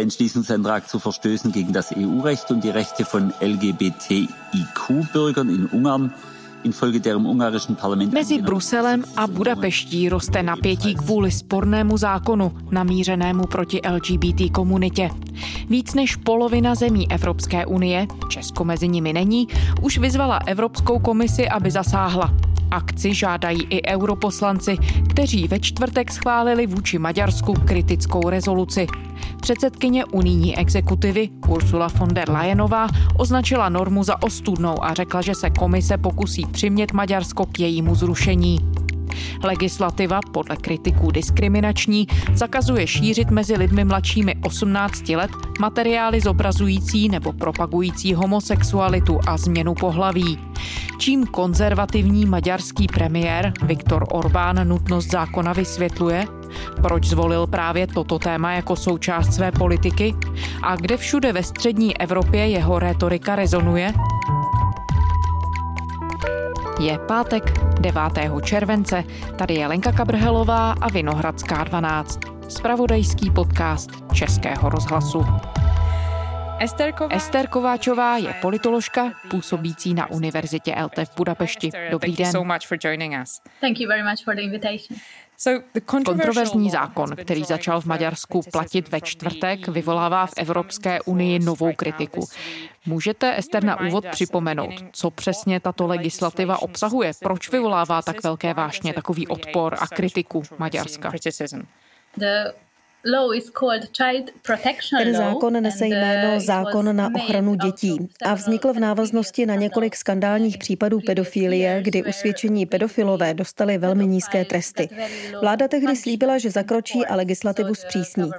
der Entschließungsantrag zu Verstößen gegen das EU-Recht und die Rechte von LGBTIQ-Bürgern in Ungarn Mezi Bruselem a Budapeští roste napětí kvůli spornému zákonu namířenému proti LGBT komunitě. Víc než polovina zemí Evropské unie, Česko mezi nimi není, už vyzvala Evropskou komisi, aby zasáhla. Akci žádají i europoslanci, kteří ve čtvrtek schválili vůči Maďarsku kritickou rezoluci. Předsedkyně unijní exekutivy Ursula von der Leyenová označila normu za ostudnou a řekla, že se komise pokusí přimět Maďarsko k jejímu zrušení. Legislativa podle kritiků diskriminační zakazuje šířit mezi lidmi mladšími 18 let materiály zobrazující nebo propagující homosexualitu a změnu pohlaví. Čím konzervativní maďarský premiér Viktor Orbán nutnost zákona vysvětluje, proč zvolil právě toto téma jako součást své politiky a kde všude ve střední Evropě jeho rétorika rezonuje? Je pátek 9. července, tady je Lenka Kabrhelová a Vinohradská 12, spravodajský podcast Českého rozhlasu. Ester Kováčová je politoložka působící na Univerzitě ELTE v Budapešti. Dobrý den. Kontroverzní zákon, který začal v Maďarsku platit ve čtvrtek, vyvolává v Evropské unii novou kritiku. Můžete, Ester, na úvod připomenout, co přesně tato legislativa obsahuje? Proč vyvolává tak velké vášně, takový odpor a kritiku Maďarska? Ten zákon nese jméno uh, Zákon na ochranu dětí a vznikl v návaznosti na několik skandálních případů pedofilie, kdy usvědčení pedofilové dostali velmi nízké tresty. Vláda tehdy slíbila, že zakročí a legislativu zpřísní.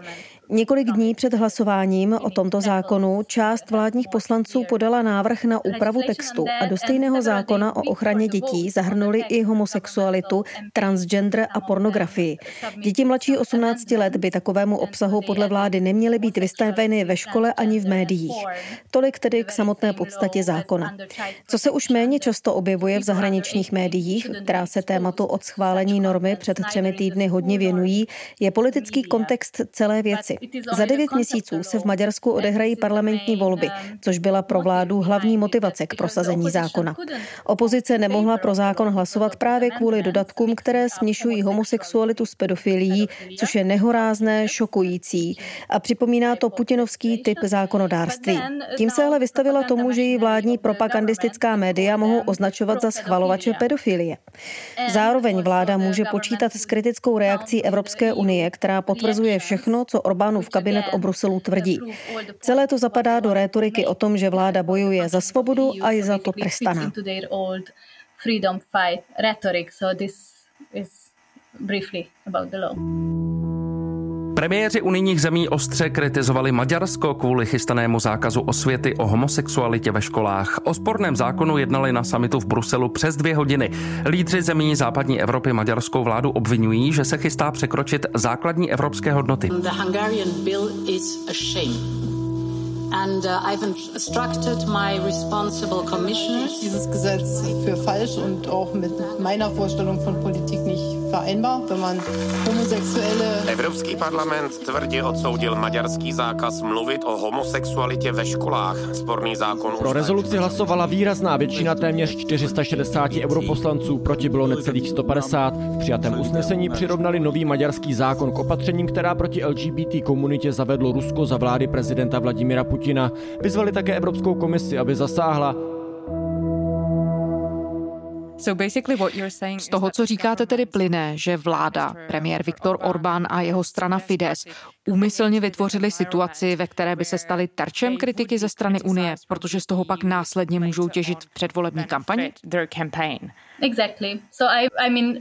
Několik dní před hlasováním o tomto zákonu část vládních poslanců podala návrh na úpravu textu a do stejného zákona o ochraně dětí zahrnuli i homosexualitu, transgender a pornografii. Děti mladší 18 let by takovému obsahu podle vlády neměly být vystaveny ve škole ani v médiích. Tolik tedy k samotné podstatě zákona. Co se už méně často objevuje v zahraničních médiích, která se tématu od schválení normy před třemi týdny hodně věnují, je politický kontext celé věci. Za devět měsíců se v Maďarsku odehrají parlamentní volby, což byla pro vládu hlavní motivace k prosazení zákona. Opozice nemohla pro zákon hlasovat právě kvůli dodatkům, které směšují homosexualitu s pedofilií, což je nehorázné, šokující. a připomíná to putinovský typ zákonodárství. Tím se ale vystavila tomu, že ji vládní propagandistická média mohou označovat za schvalovače pedofilie. Zároveň vláda může počítat s kritickou reakcí Evropské unie, která potvrzuje všechno, co Orbán Orbánův kabinet o Bruselu tvrdí. Celé to zapadá do rétoriky o tom, že vláda bojuje za svobodu a je za to trestaná. briefly about the law. Premiéři unijních zemí ostře kritizovali Maďarsko kvůli chystanému zákazu osvěty o homosexualitě ve školách. O sporném zákonu jednali na samitu v Bruselu přes dvě hodiny. Lídři zemí západní Evropy maďarskou vládu obvinují, že se chystá překročit základní evropské hodnoty. The Hungarian bill is a shame. And uh, I've instructed my responsible commissioners. Dieses Gesetz für falsch und auch mit meiner Vorstellung von Politik nicht vereinbar, wenn man homosexuelle... Evropský parlament tvrdě odsoudil maďarský zákaz mluvit o homosexualitě ve školách. Sporný zákon... Pro rezoluci hlasovala výrazná většina téměř 460 europoslanců, proti bylo necelých 150. V přijatém usnesení přirovnali nový maďarský zákon k opatřením, která proti LGBT komunitě zavedlo Rusko za vlády prezidenta Vladimira Putina. Vyzvali také Evropskou komisi, aby zasáhla z toho, co říkáte, tedy plyne, že vláda, premiér Viktor Orbán a jeho strana Fides úmyslně vytvořili situaci, ve které by se stali terčem kritiky ze strany Unie, protože z toho pak následně můžou těžit v předvolební kampani? Exactly. So I, I mean,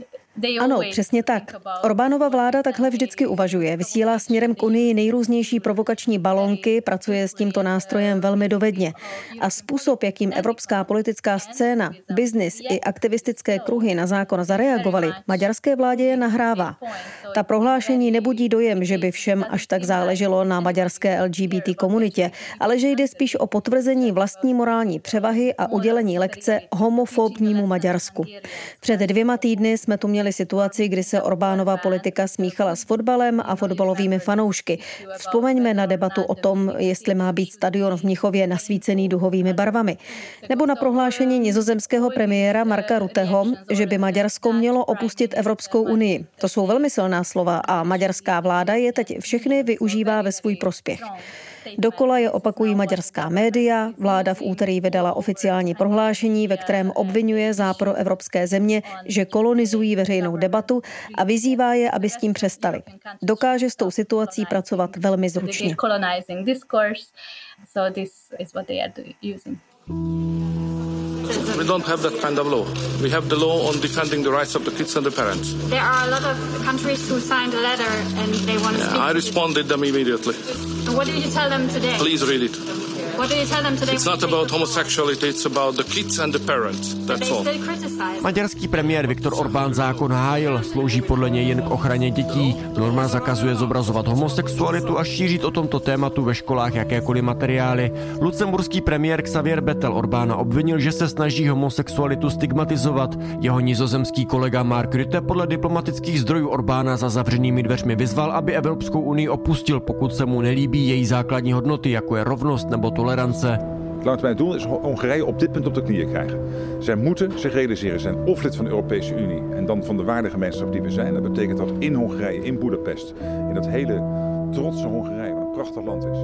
ano, přesně tak. Orbánova vláda takhle vždycky uvažuje. Vysílá směrem k Unii nejrůznější provokační balonky, pracuje s tímto nástrojem velmi dovedně. A způsob, jakým evropská politická scéna, biznis i aktivistické kruhy na zákon zareagovali, maďarské vládě je nahrává. Ta prohlášení nebudí dojem, že by všem až tak záleželo na maďarské LGBT komunitě, ale že jde spíš o potvrzení vlastní morální převahy a udělení lekce homofobnímu Maďarsku. Před dvěma týdny jsme tu měli připomněli situaci, kdy se Orbánova politika smíchala s fotbalem a fotbalovými fanoušky. Vzpomeňme na debatu o tom, jestli má být stadion v Mnichově nasvícený duhovými barvami. Nebo na prohlášení nizozemského premiéra Marka Ruteho, že by Maďarsko mělo opustit Evropskou unii. To jsou velmi silná slova a maďarská vláda je teď všechny využívá ve svůj prospěch. Dokola je opakují maďarská média. Vláda v úterý vydala oficiální prohlášení, ve kterém obvinuje západoevropské země, že kolonizují veřejnou debatu a vyzývá je, aby s tím přestali. Dokáže s tou situací pracovat velmi zručně. We don't have that kind of law. We have the law on defending the rights of the kids and the parents. There are a lot of countries who signed a letter and they want to yeah. I responded them immediately. And what did you tell them today? Please read it. It's not about homosexuality, it's about the kids and the parents. That's all. Maďarský premiér Viktor Orbán zákon hájil, slouží podle něj jen k ochraně dětí. Norma zakazuje zobrazovat homosexualitu a šířit o tomto tématu ve školách jakékoliv materiály. Lucemburský premiér Xavier Bettel Orbána obvinil, že se snaží homosexualitu stigmatizovat. Jeho nizozemský kolega Mark Rutte podle diplomatických zdrojů Orbána za zavřenými dveřmi vyzval, aby Evropskou unii opustil, pokud se mu nelíbí její základní hodnoty, jako je rovnost nebo tolerance. Lange termijn doel is Hongarije op dit punt op de knieën krijgen. Zij moeten zich realiseren, zijn of lid van de Europese Unie en dan van de waardegemeenschap die we zijn. Dat betekent dat in Hongarije, in Boedapest, in dat hele trotse Hongarije, wat een prachtig land is,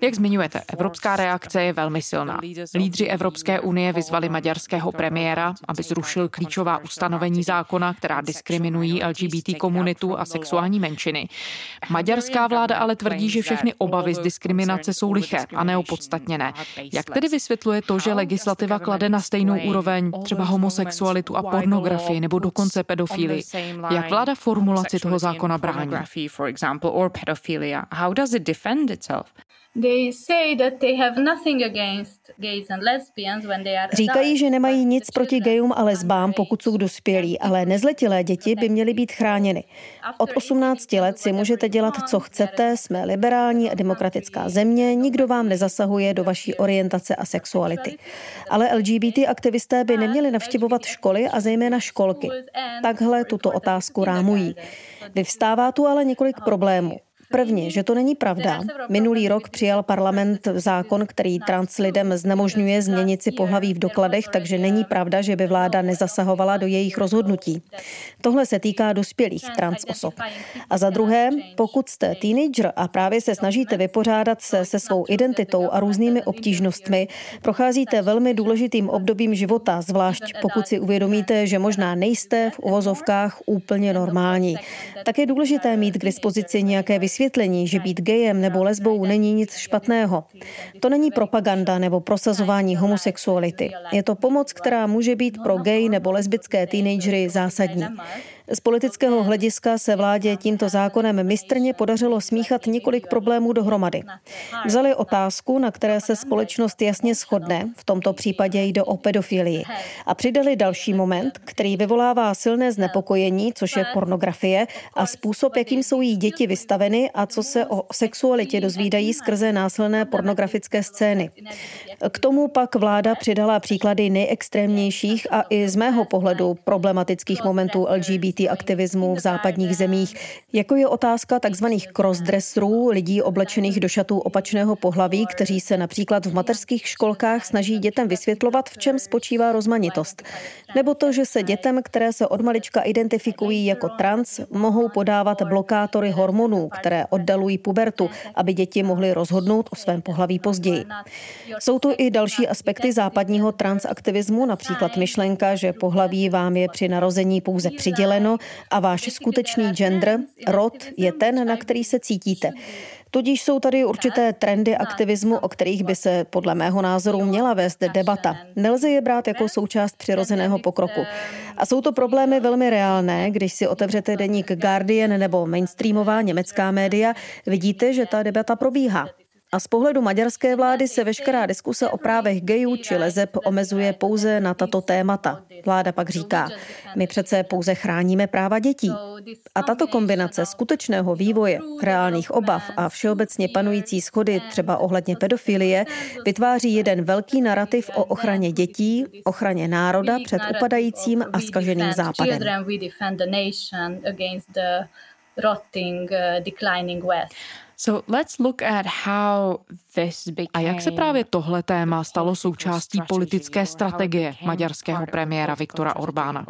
Jak zmiňujete, evropská reakce je velmi silná. Lídři Evropské unie vyzvali maďarského premiéra, aby zrušil klíčová ustanovení zákona, která diskriminují LGBT komunitu a sexuální menšiny. Maďarská vláda ale tvrdí, že všechny obavy z diskriminace jsou liché a neopodstatněné. Jak tedy vysvětluje to, že legislativa klade na stejnou úroveň třeba homosexualitu a pornografii nebo dokonce pedofílii? Jak vláda formulaci toho zákona brání? Pedophilia. How does it defend itself? Říkají, že nemají nic proti gejům a lesbám, pokud jsou dospělí, ale nezletilé děti by měly být chráněny. Od 18 let si můžete dělat, co chcete, jsme liberální a demokratická země, nikdo vám nezasahuje do vaší orientace a sexuality. Ale LGBT aktivisté by neměli navštěvovat školy a zejména školky. Takhle tuto otázku rámují. Vyvstává tu ale několik problémů. Prvně, že to není pravda. Minulý rok přijal parlament zákon, který trans lidem znemožňuje změnit si pohlaví v dokladech, takže není pravda, že by vláda nezasahovala do jejich rozhodnutí. Tohle se týká dospělých trans osob. A za druhé, pokud jste teenager a právě se snažíte vypořádat se se svou identitou a různými obtížnostmi, procházíte velmi důležitým obdobím života, zvlášť pokud si uvědomíte, že možná nejste v uvozovkách úplně normální. Tak je důležité mít k dispozici nějaké vysvětlení vysvětlení, že být gejem nebo lesbou není nic špatného. To není propaganda nebo prosazování homosexuality. Je to pomoc, která může být pro gej nebo lesbické teenagery zásadní. Z politického hlediska se vládě tímto zákonem mistrně podařilo smíchat několik problémů dohromady. Vzali otázku, na které se společnost jasně shodne, v tomto případě jde o pedofilii, a přidali další moment, který vyvolává silné znepokojení, což je pornografie a způsob, jakým jsou jí děti vystaveny a co se o sexualitě dozvídají skrze násilné pornografické scény. K tomu pak vláda přidala příklady nejextrémnějších a i z mého pohledu problematických momentů LGBT aktivismu v západních zemích, jako je otázka tzv. crossdresserů, lidí oblečených do šatů opačného pohlaví, kteří se například v mateřských školkách snaží dětem vysvětlovat, v čem spočívá rozmanitost. Nebo to, že se dětem, které se od malička identifikují jako trans, mohou podávat blokátory hormonů, které oddalují pubertu, aby děti mohly rozhodnout o svém pohlaví později. Jsou to i další aspekty západního transaktivismu, například myšlenka, že pohlaví vám je při narození pouze přiděleno a váš skutečný gender, rod, je ten, na který se cítíte. Tudíž jsou tady určité trendy aktivismu, o kterých by se podle mého názoru měla vést debata. Nelze je brát jako součást přirozeného pokroku. A jsou to problémy velmi reálné, když si otevřete deník Guardian nebo mainstreamová německá média, vidíte, že ta debata probíhá. A z pohledu maďarské vlády se veškerá diskuse o právech gejů či lezeb omezuje pouze na tato témata. Vláda pak říká, my přece pouze chráníme práva dětí. A tato kombinace skutečného vývoje, reálných obav a všeobecně panující schody třeba ohledně pedofilie vytváří jeden velký narrativ o ochraně dětí, ochraně národa před upadajícím a skaženým západem. So let's look at how a jak se právě tohle téma stalo součástí politické strategie maďarského premiéra Viktora Orbána?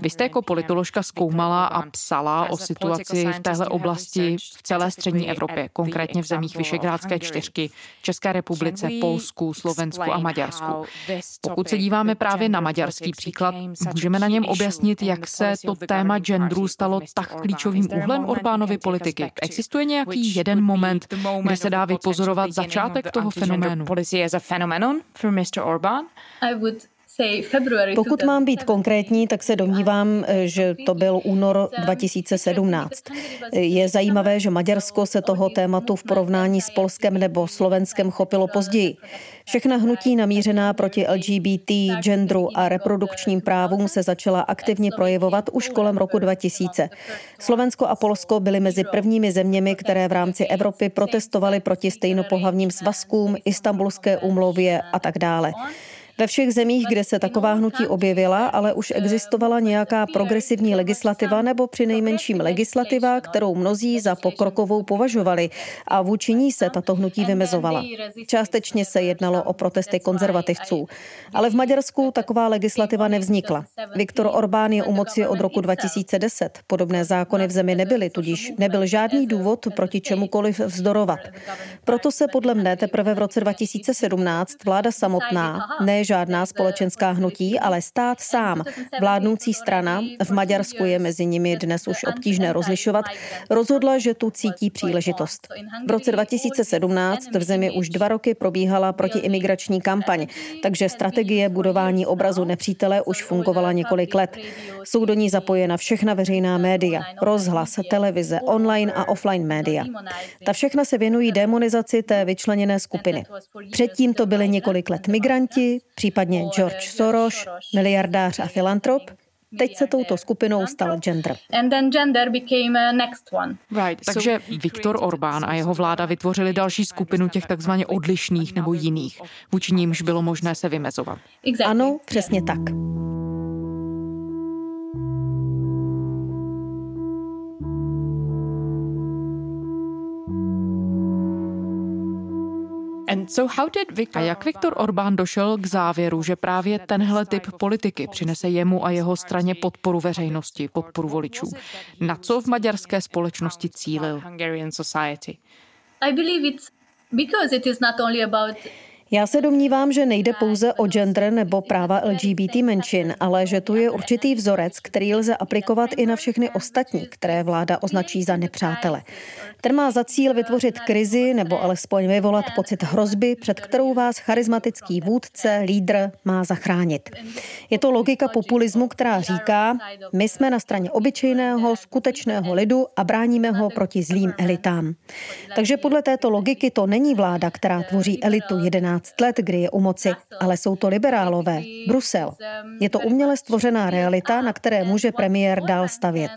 Vy jste jako politoložka zkoumala a psala o situaci v téhle oblasti v celé střední Evropě, konkrétně v zemích Vyšegrádské čtyřky, České republice, Polsku, Slovensku a Maďarsku. Pokud se díváme právě na maďarský příklad, můžeme na něm objasnit, jak se to téma genderu stalo tak klíčovým úhlem Orbánovy politiky. Existuje nějaký jeden moment, kde se dá vypozorovat začátek začátek toho fenoménu. Policy as a phenomenon for Mr. Orbán? I would pokud mám být konkrétní, tak se domnívám, že to byl únor 2017. Je zajímavé, že Maďarsko se toho tématu v porovnání s Polskem nebo Slovenskem chopilo později. Všechna hnutí namířená proti LGBT, genderu a reprodukčním právům se začala aktivně projevovat už kolem roku 2000. Slovensko a Polsko byly mezi prvními zeměmi, které v rámci Evropy protestovaly proti stejnopohlavním svazkům, istambulské úmluvě a tak dále. Ve všech zemích, kde se taková hnutí objevila, ale už existovala nějaká progresivní legislativa nebo při nejmenším legislativa, kterou mnozí za pokrokovou považovali a vůči ní se tato hnutí vymezovala. Částečně se jednalo o protesty konzervativců. Ale v Maďarsku taková legislativa nevznikla. Viktor Orbán je u moci od roku 2010. Podobné zákony v zemi nebyly, tudíž nebyl žádný důvod proti čemukoliv vzdorovat. Proto se podle mne teprve v roce 2017 vláda samotná, ne žádná společenská hnutí, ale stát sám, vládnoucí strana, v Maďarsku je mezi nimi dnes už obtížné rozlišovat, rozhodla, že tu cítí příležitost. V roce 2017 v zemi už dva roky probíhala protiimigrační kampaň, takže strategie budování obrazu nepřítele už fungovala několik let. Jsou do ní zapojena všechna veřejná média, rozhlas, televize, online a offline média. Ta všechna se věnují demonizaci té vyčleněné skupiny. Předtím to byly několik let migranti, případně George Soros, miliardář a filantrop, Teď se touto skupinou stal gender. Right. Takže Viktor Orbán a jeho vláda vytvořili další skupinu těch takzvaně odlišných nebo jiných, vůči nímž bylo možné se vymezovat. Ano, přesně tak. A jak Viktor Orbán došel k závěru, že právě tenhle typ politiky přinese jemu a jeho straně podporu veřejnosti, podporu voličů? Na co v maďarské společnosti cílil? I believe it's because it is not only about já se domnívám, že nejde pouze o gender nebo práva LGBT menšin, ale že tu je určitý vzorec, který lze aplikovat i na všechny ostatní, které vláda označí za nepřátele. Ten má za cíl vytvořit krizi nebo alespoň vyvolat pocit hrozby, před kterou vás charismatický vůdce, lídr má zachránit. Je to logika populismu, která říká, my jsme na straně obyčejného, skutečného lidu a bráníme ho proti zlým elitám. Takže podle této logiky to není vláda, která tvoří elitu 11 let, kdy je u moci, ale jsou to liberálové, Brusel. Je to uměle stvořená realita, na které může premiér dál stavět.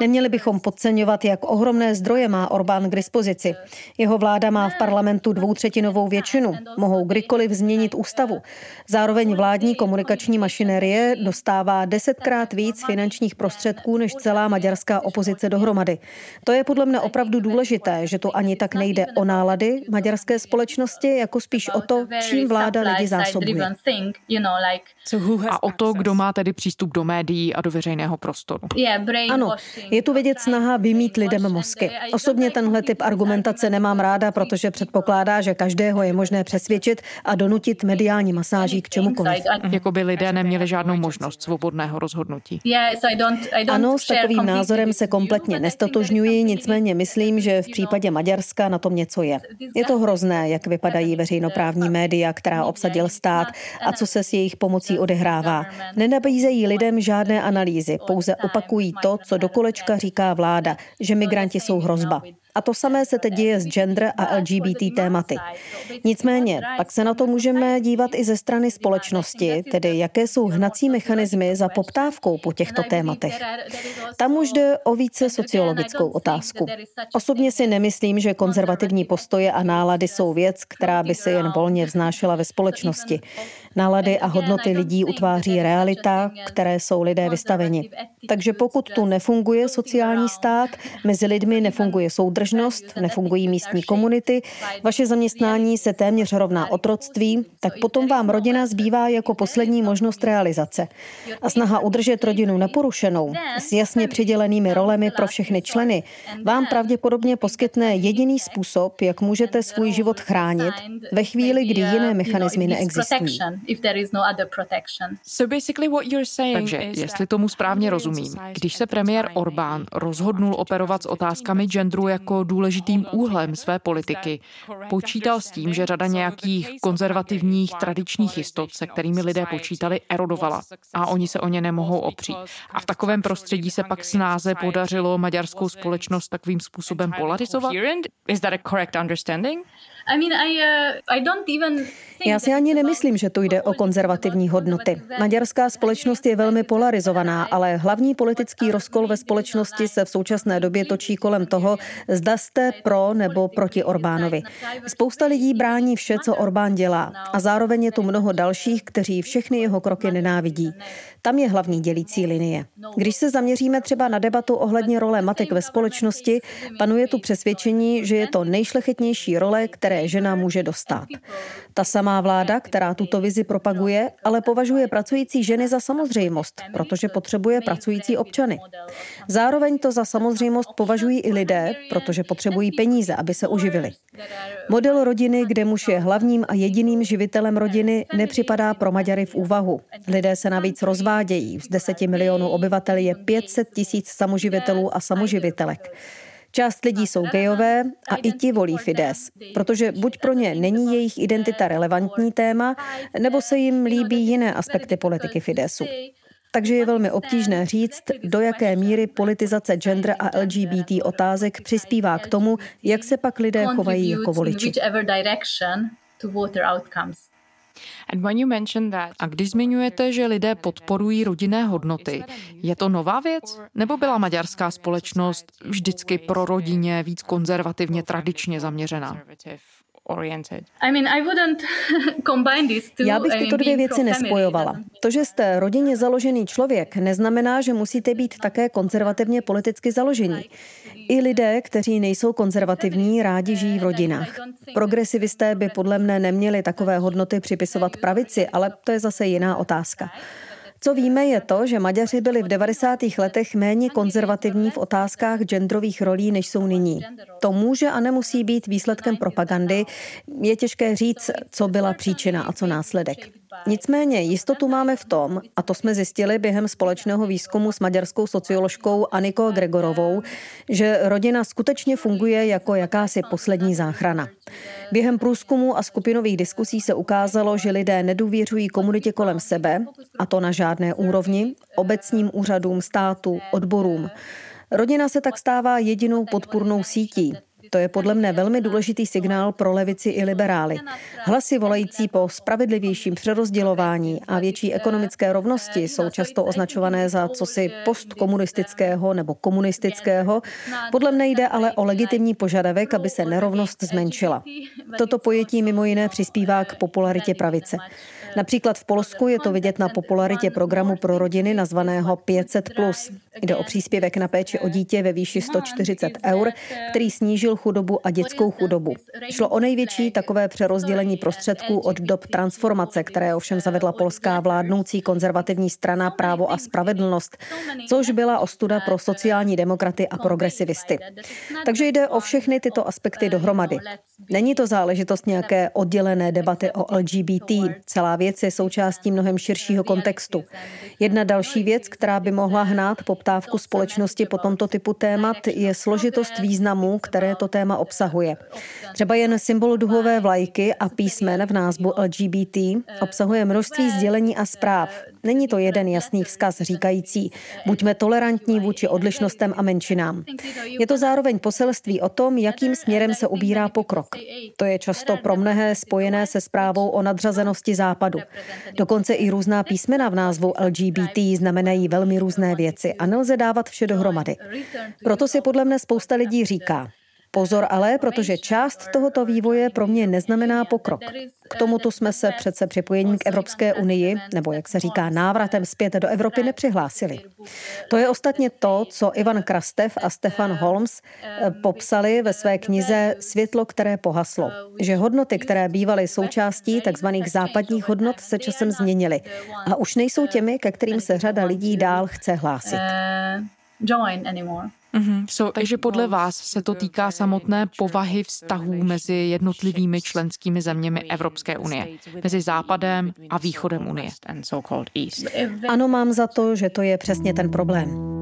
Neměli bychom podceňovat, jak ohromné zdroje má Orbán k dispozici. Jeho vláda má v parlamentu dvoutřetinovou většinu. Mohou kdykoliv změnit ústavu. Zároveň vládní komunikační mašinérie dostává desetkrát víc finančních prostředků než celá maďarská opozice dohromady. To je podle mne opravdu důležité, že to ani tak nejde o nálady maďarské společnosti, jako spíš o to, čím vláda lidi zásobuje. A o to, kdo má tedy přístup do médií a do veřejného prostoru. Ano, je tu vidět snaha vymít lidem mozky. Osobně tenhle typ argumentace nemám ráda, protože předpokládá, že každého je možné přesvědčit a donutit mediální masáží k čemukoliv. Jako by lidé neměli žádnou možnost svobodného rozhodnutí. Ano, s takovým názorem se kompletně nestotožňuji, nicméně myslím, že v případě Maďarska na tom něco je. Je to hrozné, jak vypadají veřejnoprávní hlavní média, která obsadil stát a co se s jejich pomocí odehrává. Nenabízejí lidem žádné analýzy, pouze opakují to, co do kolečka říká vláda, že migranti jsou hrozba. A to samé se teď děje s gender a LGBT tématy. Nicméně, pak se na to můžeme dívat i ze strany společnosti, tedy jaké jsou hnací mechanismy za poptávkou po těchto tématech. Tam už jde o více sociologickou otázku. Osobně si nemyslím, že konzervativní postoje a nálady jsou věc, která by se jen volně vznášela ve společnosti. Nálady a hodnoty lidí utváří realita, které jsou lidé vystaveni. Takže pokud tu nefunguje sociální stát, mezi lidmi nefunguje soudržnost, nefungují místní komunity, vaše zaměstnání se téměř rovná otroctví, tak potom vám rodina zbývá jako poslední možnost realizace. A snaha udržet rodinu neporušenou, s jasně přidělenými rolemi pro všechny členy, vám pravděpodobně poskytne jediný způsob, jak můžete svůj život chránit ve chvíli, kdy jiné mechanismy neexistují if there is no other protection. So basically what you're saying Takže, jestli tomu správně rozumím, když se premiér Orbán rozhodnul operovat s otázkami genderu jako důležitým úhlem své politiky, počítal s tím, že řada nějakých konzervativních tradičních jistot, se kterými lidé počítali, erodovala a oni se o ně nemohou opřít. A v takovém prostředí se pak snáze podařilo maďarskou společnost takovým způsobem polarizovat? Uh, Já si ani nemyslím, že tu jde o konzervativní hodnoty. Maďarská společnost je velmi polarizovaná, ale hlavní politický rozkol ve společnosti se v současné době točí kolem toho, zda jste pro nebo proti Orbánovi. Spousta lidí brání vše, co Orbán dělá a zároveň je tu mnoho dalších, kteří všechny jeho kroky nenávidí. Tam je hlavní dělící linie. Když se zaměříme třeba na debatu ohledně role matek ve společnosti, panuje tu přesvědčení, že je to nejšlechetnější role, které žena může dostat. Ta samá vláda, která tuto vizi propaguje, ale považuje pracující ženy za samozřejmost, protože potřebuje pracující občany. Zároveň to za samozřejmost považují i lidé, protože potřebují peníze, aby se uživili. Model rodiny, kde muž je hlavním a jediným živitelem rodiny, nepřipadá pro Maďary v úvahu. Lidé se navíc rozvádějí. Z 10 milionů obyvatel je 500 tisíc samoživitelů a samoživitelek. Část lidí jsou gejové a i ti volí Fides, protože buď pro ně není jejich identita relevantní téma, nebo se jim líbí jiné aspekty politiky Fidesu. Takže je velmi obtížné říct, do jaké míry politizace gender a LGBT otázek přispívá k tomu, jak se pak lidé chovají jako voliči. A když zmiňujete, že lidé podporují rodinné hodnoty, je to nová věc? Nebo byla maďarská společnost vždycky pro rodině víc konzervativně tradičně zaměřená? Já bych tyto dvě věci nespojovala. To, že jste rodině založený člověk, neznamená, že musíte být také konzervativně politicky založení. I lidé, kteří nejsou konzervativní, rádi žijí v rodinách. Progresivisté by podle mne neměli takové hodnoty připisovat pravici, ale to je zase jiná otázka. Co víme je to, že Maďaři byli v 90. letech méně konzervativní v otázkách genderových rolí, než jsou nyní. To může a nemusí být výsledkem propagandy. Je těžké říct, co byla příčina a co následek. Nicméně jistotu máme v tom, a to jsme zjistili během společného výzkumu s maďarskou socioložkou Aniko Gregorovou, že rodina skutečně funguje jako jakási poslední záchrana. Během průzkumu a skupinových diskusí se ukázalo, že lidé nedůvěřují komunitě kolem sebe, a to na žádné úrovni, obecním úřadům, státu, odborům. Rodina se tak stává jedinou podpůrnou sítí, to je podle mne velmi důležitý signál pro levici i liberály. Hlasy volající po spravedlivějším přerozdělování a větší ekonomické rovnosti jsou často označované za cosi postkomunistického nebo komunistického. Podle mne jde ale o legitimní požadavek, aby se nerovnost zmenšila. Toto pojetí mimo jiné přispívá k popularitě pravice. Například v Polsku je to vidět na popularitě programu pro rodiny nazvaného 500+. Jde o příspěvek na péči o dítě ve výši 140 eur, který snížil chudobu a dětskou chudobu. Šlo o největší takové přerozdělení prostředků od dob transformace, které ovšem zavedla polská vládnoucí konzervativní strana Právo a spravedlnost, což byla ostuda pro sociální demokraty a progresivisty. Takže jde o všechny tyto aspekty dohromady. Není to záležitost nějaké oddělené debaty o LGBT. Celá věc je součástí mnohem širšího kontextu. Jedna další věc, která by mohla hnát po poptávku společnosti po tomto typu témat, je složitost významů, které to téma obsahuje. Třeba jen symbol duhové vlajky a písmen v názvu LGBT obsahuje množství sdělení a zpráv. Není to jeden jasný vzkaz říkající, buďme tolerantní vůči odlišnostem a menšinám. Je to zároveň poselství o tom, jakým směrem se ubírá pokrok. To je často pro mnohé spojené se zprávou o nadřazenosti západu. Dokonce i různá písmena v názvu LGBT znamenají velmi různé věci a nelze dávat vše dohromady. Proto si podle mne spousta lidí říká, Pozor ale, protože část tohoto vývoje pro mě neznamená pokrok. K tomuto jsme se přece připojením k Evropské unii, nebo jak se říká návratem zpět do Evropy, nepřihlásili. To je ostatně to, co Ivan Krastev a Stefan Holmes eh, popsali ve své knize Světlo, které pohaslo. Že hodnoty, které bývaly součástí tzv. západních hodnot, se časem změnily a už nejsou těmi, ke kterým se řada lidí dál chce hlásit. Mm-hmm. So, takže podle vás se to týká samotné povahy vztahů mezi jednotlivými členskými zeměmi Evropské unie, mezi Západem a Východem unie. Ano, mám za to, že to je přesně ten problém.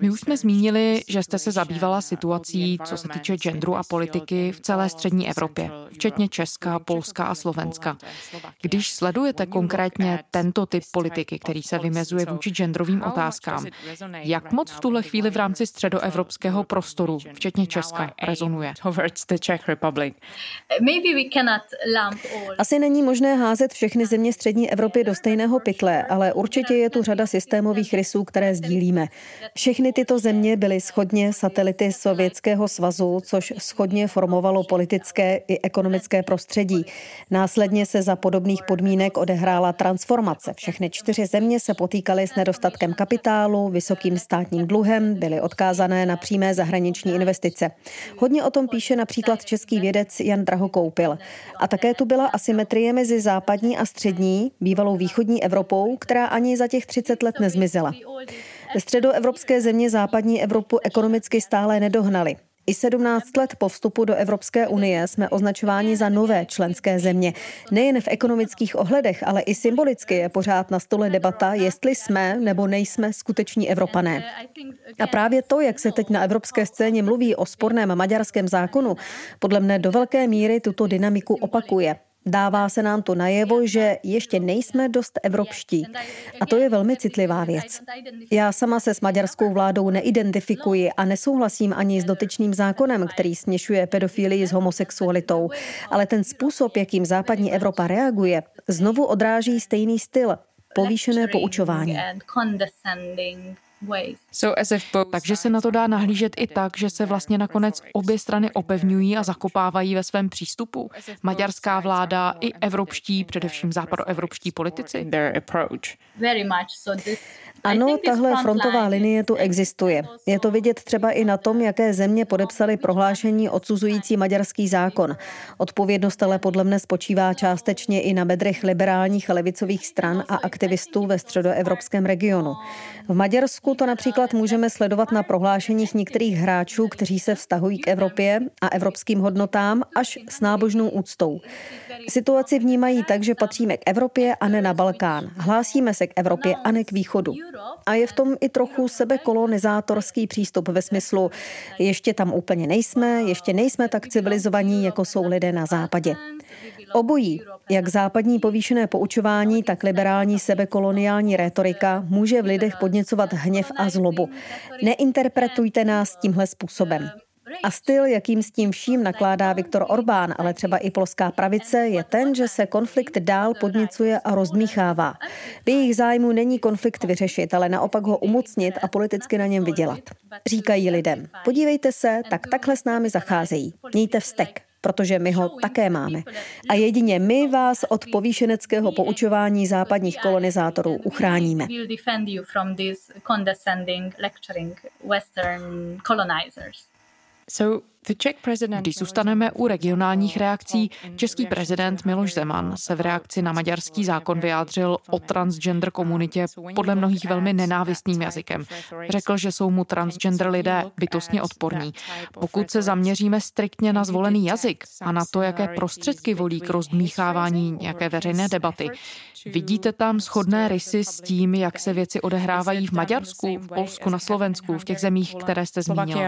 My už jsme zmínili, že jste se zabývala situací, co se týče genderu a politiky v celé střední Evropě, včetně Česka, Polska a Slovenska. Když sledujete konkrétně tento typ politiky, který se vymezuje vůči genderovým otázkám, jak moc v tuhle chvíli v rámci středoevropského prostoru, včetně Česka, rezonuje? Asi není možné házet všechny země střední Evropy do stejného pytle, ale určitě je tu řada systémových rysů, které sdílíme. Všechny tyto země byly schodně satelity Sovětského svazu, což schodně formovalo politické i ekonomické prostředí. Následně se za podobných podmínek odehrála transformace. Všechny čtyři země se potýkaly s nedostatkem kapitálu, vysokým státním dluhem, byly odkázané na přímé zahraniční investice. Hodně o tom píše například český vědec Jan Drahokoupil. A také tu byla asymetrie mezi západní a střední, bývalou východní Evropou, která ani za těch 30 let nezmizela. Středoevropské země západní Evropu ekonomicky stále nedohnaly. I 17 let po vstupu do Evropské unie jsme označováni za nové členské země. Nejen v ekonomických ohledech, ale i symbolicky je pořád na stole debata, jestli jsme nebo nejsme skuteční Evropané. A právě to, jak se teď na evropské scéně mluví o sporném maďarském zákonu, podle mne do velké míry tuto dynamiku opakuje. Dává se nám to najevo, že ještě nejsme dost evropští. A to je velmi citlivá věc. Já sama se s maďarskou vládou neidentifikuji a nesouhlasím ani s dotyčným zákonem, který směšuje pedofilii s homosexualitou. Ale ten způsob, jakým západní Evropa reaguje, znovu odráží stejný styl povýšené poučování. Takže se na to dá nahlížet i tak, že se vlastně nakonec obě strany opevňují a zakopávají ve svém přístupu. Maďarská vláda i evropští, především západoevropští politici. Ano, tahle frontová linie tu existuje. Je to vidět třeba i na tom, jaké země podepsaly prohlášení odsuzující maďarský zákon. Odpovědnost ale podle mne spočívá částečně i na bedrech liberálních a levicových stran a aktivistů ve středoevropském regionu. V Maďarsku to například můžeme sledovat na prohlášeních některých hráčů, kteří se vztahují k Evropě a evropským hodnotám až s nábožnou úctou. Situaci vnímají tak, že patříme k Evropě a ne na Balkán. Hlásíme se k Evropě a ne k východu. A je v tom i trochu sebekolonizátorský přístup ve smyslu, ještě tam úplně nejsme, ještě nejsme tak civilizovaní, jako jsou lidé na západě. Obojí, jak západní povýšené poučování, tak liberální sebekoloniální rétorika může v lidech podněcovat hněv a zlobu. Neinterpretujte nás tímhle způsobem. A styl, jakým s tím vším nakládá Viktor Orbán, ale třeba i polská pravice, je ten, že se konflikt dál podněcuje a rozdmíchává. V jejich zájmu není konflikt vyřešit, ale naopak ho umocnit a politicky na něm vydělat. Říkají lidem, podívejte se, tak takhle s námi zacházejí. Mějte vztek, protože my ho také máme. A jedině my vás od povýšeneckého poučování západních kolonizátorů uchráníme. Když zůstaneme u regionálních reakcí, český prezident Miloš Zeman se v reakci na maďarský zákon vyjádřil o transgender komunitě podle mnohých velmi nenávistným jazykem. Řekl, že jsou mu transgender lidé bytostně odporní. Pokud se zaměříme striktně na zvolený jazyk a na to, jaké prostředky volí k rozdmíchávání nějaké veřejné debaty, vidíte tam shodné rysy s tím, jak se věci odehrávají v Maďarsku, v Polsku, na Slovensku, v těch zemích, které jste zmínila?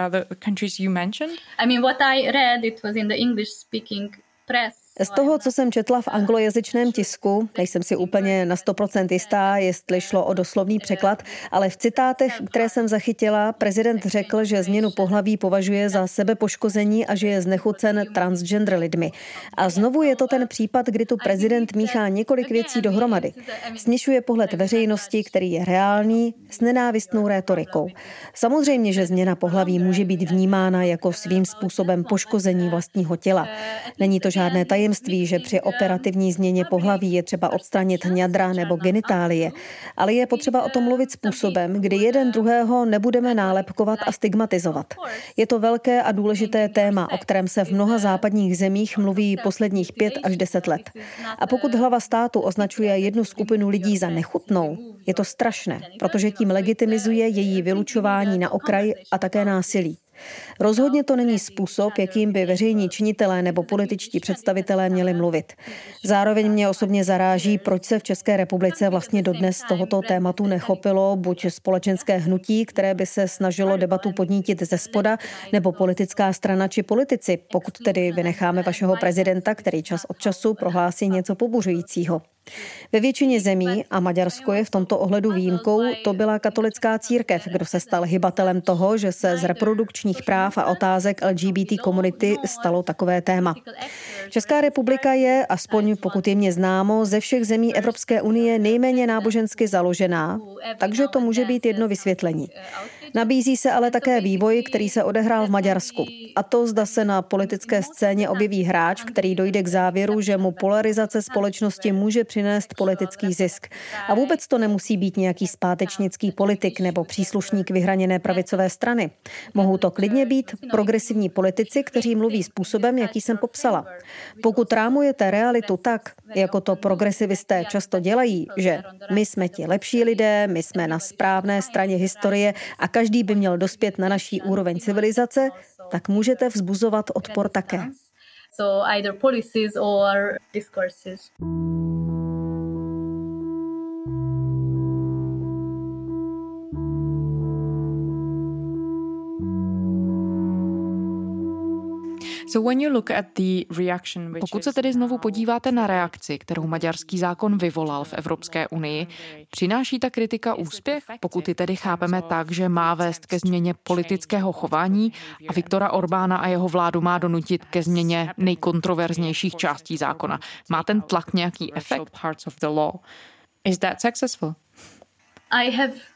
I mean, what I read, it was in the English speaking press. Z toho, co jsem četla v anglojazyčném tisku, nejsem si úplně na 100% jistá, jestli šlo o doslovný překlad, ale v citátech, které jsem zachytila, prezident řekl, že změnu pohlaví považuje za sebepoškození a že je znechucen transgender lidmi. A znovu je to ten případ, kdy tu prezident míchá několik věcí dohromady. Směšuje pohled veřejnosti, který je reálný, s nenávistnou rétorikou. Samozřejmě, že změna pohlaví může být vnímána jako svým způsobem poškození vlastního těla. Není to žádné tajemství tajemství, že při operativní změně pohlaví je třeba odstranit hňadra nebo genitálie, ale je potřeba o tom mluvit způsobem, kdy jeden druhého nebudeme nálepkovat a stigmatizovat. Je to velké a důležité téma, o kterém se v mnoha západních zemích mluví posledních pět až deset let. A pokud hlava státu označuje jednu skupinu lidí za nechutnou, je to strašné, protože tím legitimizuje její vylučování na okraj a také násilí. Rozhodně to není způsob, jakým by veřejní činitelé nebo političtí představitelé měli mluvit. Zároveň mě osobně zaráží, proč se v České republice vlastně dodnes tohoto tématu nechopilo buď společenské hnutí, které by se snažilo debatu podnítit ze spoda, nebo politická strana či politici, pokud tedy vynecháme vašeho prezidenta, který čas od času prohlásí něco pobuřujícího. Ve většině zemí, a Maďarsko je v tomto ohledu výjimkou, to byla katolická církev, kdo se stal hybatelem toho, že se z reprodukčních práv a otázek LGBT komunity stalo takové téma. Česká republika je, aspoň pokud je mě známo, ze všech zemí Evropské unie nejméně nábožensky založená, takže to může být jedno vysvětlení. Nabízí se ale také vývoj, který se odehrál v Maďarsku. A to zda se na politické scéně objeví hráč, který dojde k závěru, že mu polarizace společnosti může přinést politický zisk. A vůbec to nemusí být nějaký zpátečnický politik nebo příslušník vyhraněné pravicové strany. Mohou to klidně být progresivní politici, kteří mluví způsobem, jaký jsem popsala. Pokud rámujete realitu tak, jako to progresivisté často dělají, že my jsme ti lepší lidé, my jsme na správné straně historie a každý by měl dospět na naší úroveň civilizace, tak můžete vzbuzovat odpor také. So either policies or discourses. Pokud se tedy znovu podíváte na reakci, kterou maďarský zákon vyvolal v Evropské unii, přináší ta kritika úspěch, pokud ji tedy chápeme tak, že má vést ke změně politického chování a Viktora Orbána a jeho vládu má donutit ke změně nejkontroverznějších částí zákona. Má ten tlak nějaký efekt? Is that successful? I have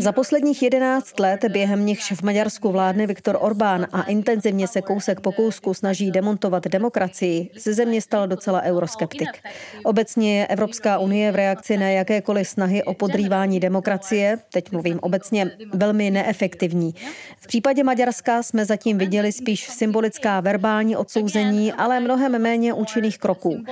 za posledních 11 let, během nichž v Maďarsku vládne Viktor Orbán a intenzivně se kousek po kousku snaží demontovat demokracii, se země stal docela euroskeptik. Obecně je Evropská unie v reakci na jakékoliv snahy o podrývání demokracie, teď mluvím obecně, velmi neefektivní. V případě Maďarska jsme zatím viděli spíš symbolická verbální odsouzení, ale mnohem méně účinných kroků.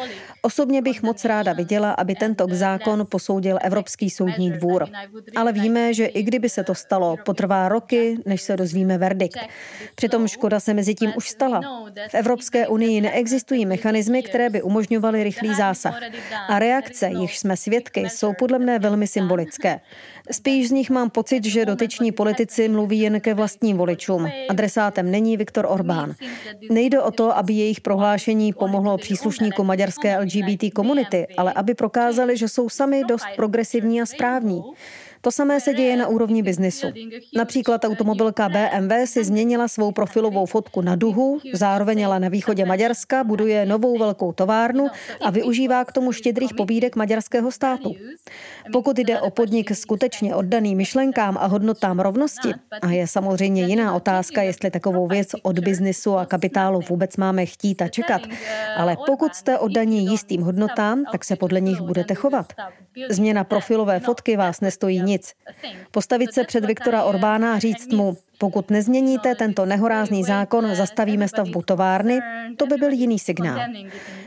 Osobně bych moc ráda viděla, aby tento zákon posoudil Evropský soudní dvůr. Ale víme, že i kdyby se to stalo, potrvá roky, než se dozvíme verdikt. Přitom škoda se mezi tím už stala. V Evropské unii neexistují mechanismy, které by umožňovaly rychlý zásah. A reakce, jichž jsme svědky, jsou podle mne velmi symbolické. Spíš z nich mám pocit, že dotyční politici mluví jen ke vlastním voličům. Adresátem není Viktor Orbán. Nejde o to, aby jejich prohlášení pomohlo příslušníkům maďarské LGBT komunity, ale aby prokázali, že jsou sami dost progresivní a správní. To samé se děje na úrovni biznisu. Například automobilka BMW si změnila svou profilovou fotku na duhu, zároveň ale na východě Maďarska buduje novou velkou továrnu a využívá k tomu štědrých pobídek maďarského státu. Pokud jde o podnik skutečně oddaný myšlenkám a hodnotám rovnosti, a je samozřejmě jiná otázka, jestli takovou věc od biznisu a kapitálu vůbec máme chtít a čekat, ale pokud jste oddaní jistým hodnotám, tak se podle nich budete chovat. Změna profilové fotky vás nestojí nic. Postavit se před Viktora Orbána a říct mu, pokud nezměníte tento nehorázný zákon, zastavíme stavbu továrny, to by byl jiný signál.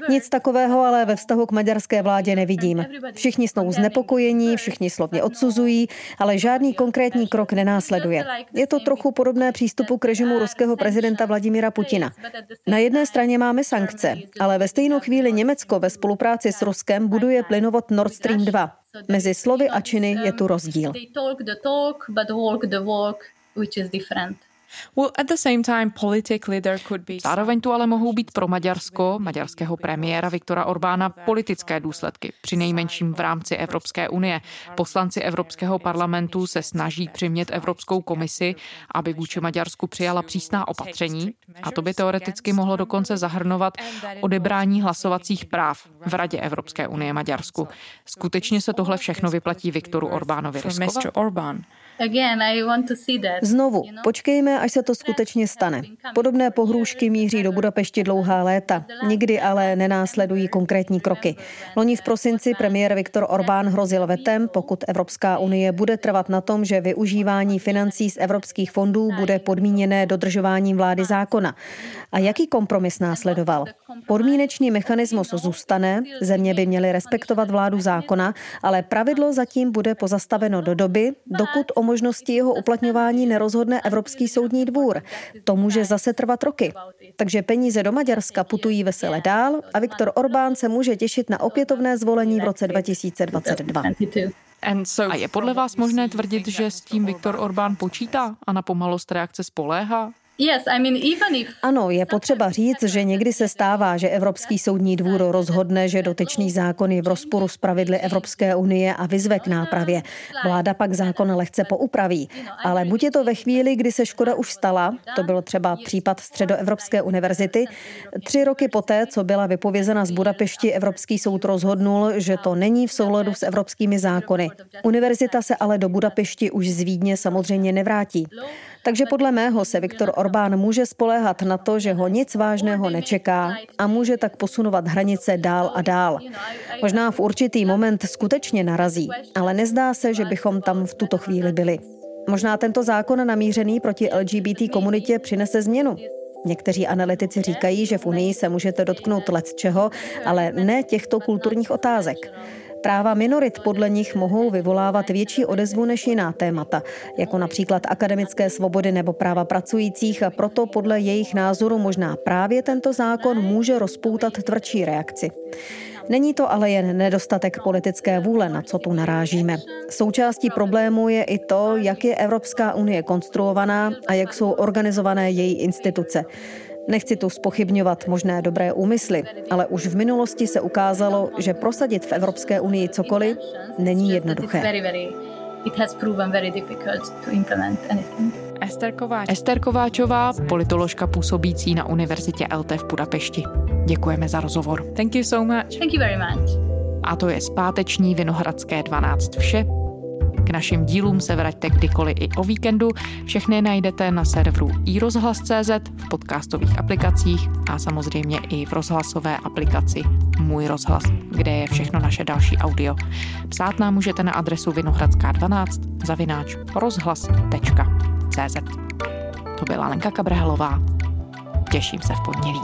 Nic takového ale ve vztahu k maďarské vládě nevidím. Všichni jsou znepokojení, všichni slovně odsuzují, ale žádný konkrétní krok nenásleduje. Je to trochu podobné přístupu k režimu ruského prezidenta Vladimira Putina. Na jedné straně máme sankce, ale ve stejnou chvíli Německo ve spolupráci s Ruskem buduje plynovod Nord Stream 2. Mezi slovy a činy je tu rozdíl which is different. Well, at the same time, politically there could be... Zároveň tu ale mohou být pro Maďarsko, maďarského premiéra Viktora Orbána, politické důsledky, při nejmenším v rámci Evropské unie. Poslanci Evropského parlamentu se snaží přimět Evropskou komisi, aby vůči Maďarsku přijala přísná opatření, a to by teoreticky mohlo dokonce zahrnovat odebrání hlasovacích práv v Radě Evropské unie Maďarsku. Skutečně se tohle všechno vyplatí Viktoru Orbánovi riskovat? Znovu, počkejme, až se to skutečně stane. Podobné pohrůžky míří do Budapešti dlouhá léta. Nikdy ale nenásledují konkrétní kroky. Loni v prosinci premiér Viktor Orbán hrozil vetem, pokud Evropská unie bude trvat na tom, že využívání financí z evropských fondů bude podmíněné dodržováním vlády zákona. A jaký kompromis následoval? Podmínečný mechanismus zůstane, země by měly respektovat vládu zákona, ale pravidlo zatím bude pozastaveno do doby, dokud o možnosti jeho uplatňování nerozhodne Evropský soudní dvůr. To může zase trvat roky. Takže peníze do Maďarska putují vesele dál a Viktor Orbán se může těšit na opětovné zvolení v roce 2022. A je podle vás možné tvrdit, že s tím Viktor Orbán počítá a na pomalost reakce spoléhá? Ano, je potřeba říct, že někdy se stává, že Evropský soudní dvůr rozhodne, že dotyčný zákon je v rozporu s pravidly Evropské unie a vyzve k nápravě. Vláda pak zákon lehce poupraví. Ale buď je to ve chvíli, kdy se škoda už stala, to byl třeba případ Středoevropské univerzity, tři roky poté, co byla vypovězena z Budapešti, Evropský soud rozhodnul, že to není v souladu s evropskými zákony. Univerzita se ale do Budapešti už z Vídně samozřejmě nevrátí. Takže podle mého se Viktor Orbán může spoléhat na to, že ho nic vážného nečeká a může tak posunovat hranice dál a dál. Možná v určitý moment skutečně narazí, ale nezdá se, že bychom tam v tuto chvíli byli. Možná tento zákon namířený proti LGBT komunitě přinese změnu. Někteří analytici říkají, že v Unii se můžete dotknout let čeho, ale ne těchto kulturních otázek. Práva minorit podle nich mohou vyvolávat větší odezvu než jiná témata, jako například akademické svobody nebo práva pracujících a proto podle jejich názoru možná právě tento zákon může rozpoutat tvrdší reakci. Není to ale jen nedostatek politické vůle, na co tu narážíme. Součástí problému je i to, jak je Evropská unie konstruovaná a jak jsou organizované její instituce. Nechci tu spochybňovat možné dobré úmysly, ale už v minulosti se ukázalo, že prosadit v Evropské unii cokoliv není jednoduché. Ester Kováčová, politoložka působící na Univerzitě LT v Budapešti. Děkujeme za rozhovor. Thank you so much. Thank you very much. A to je zpáteční Vinohradské 12 vše. K našim dílům se vraťte kdykoliv i o víkendu. Všechny najdete na serveru iRozhlas.cz, v podcastových aplikacích a samozřejmě i v rozhlasové aplikaci Můj rozhlas, kde je všechno naše další audio. Psát nám můžete na adresu vinohradská12 zavináč rozhlas.cz. To byla Lenka Kabrhelová. Těším se v pondělí.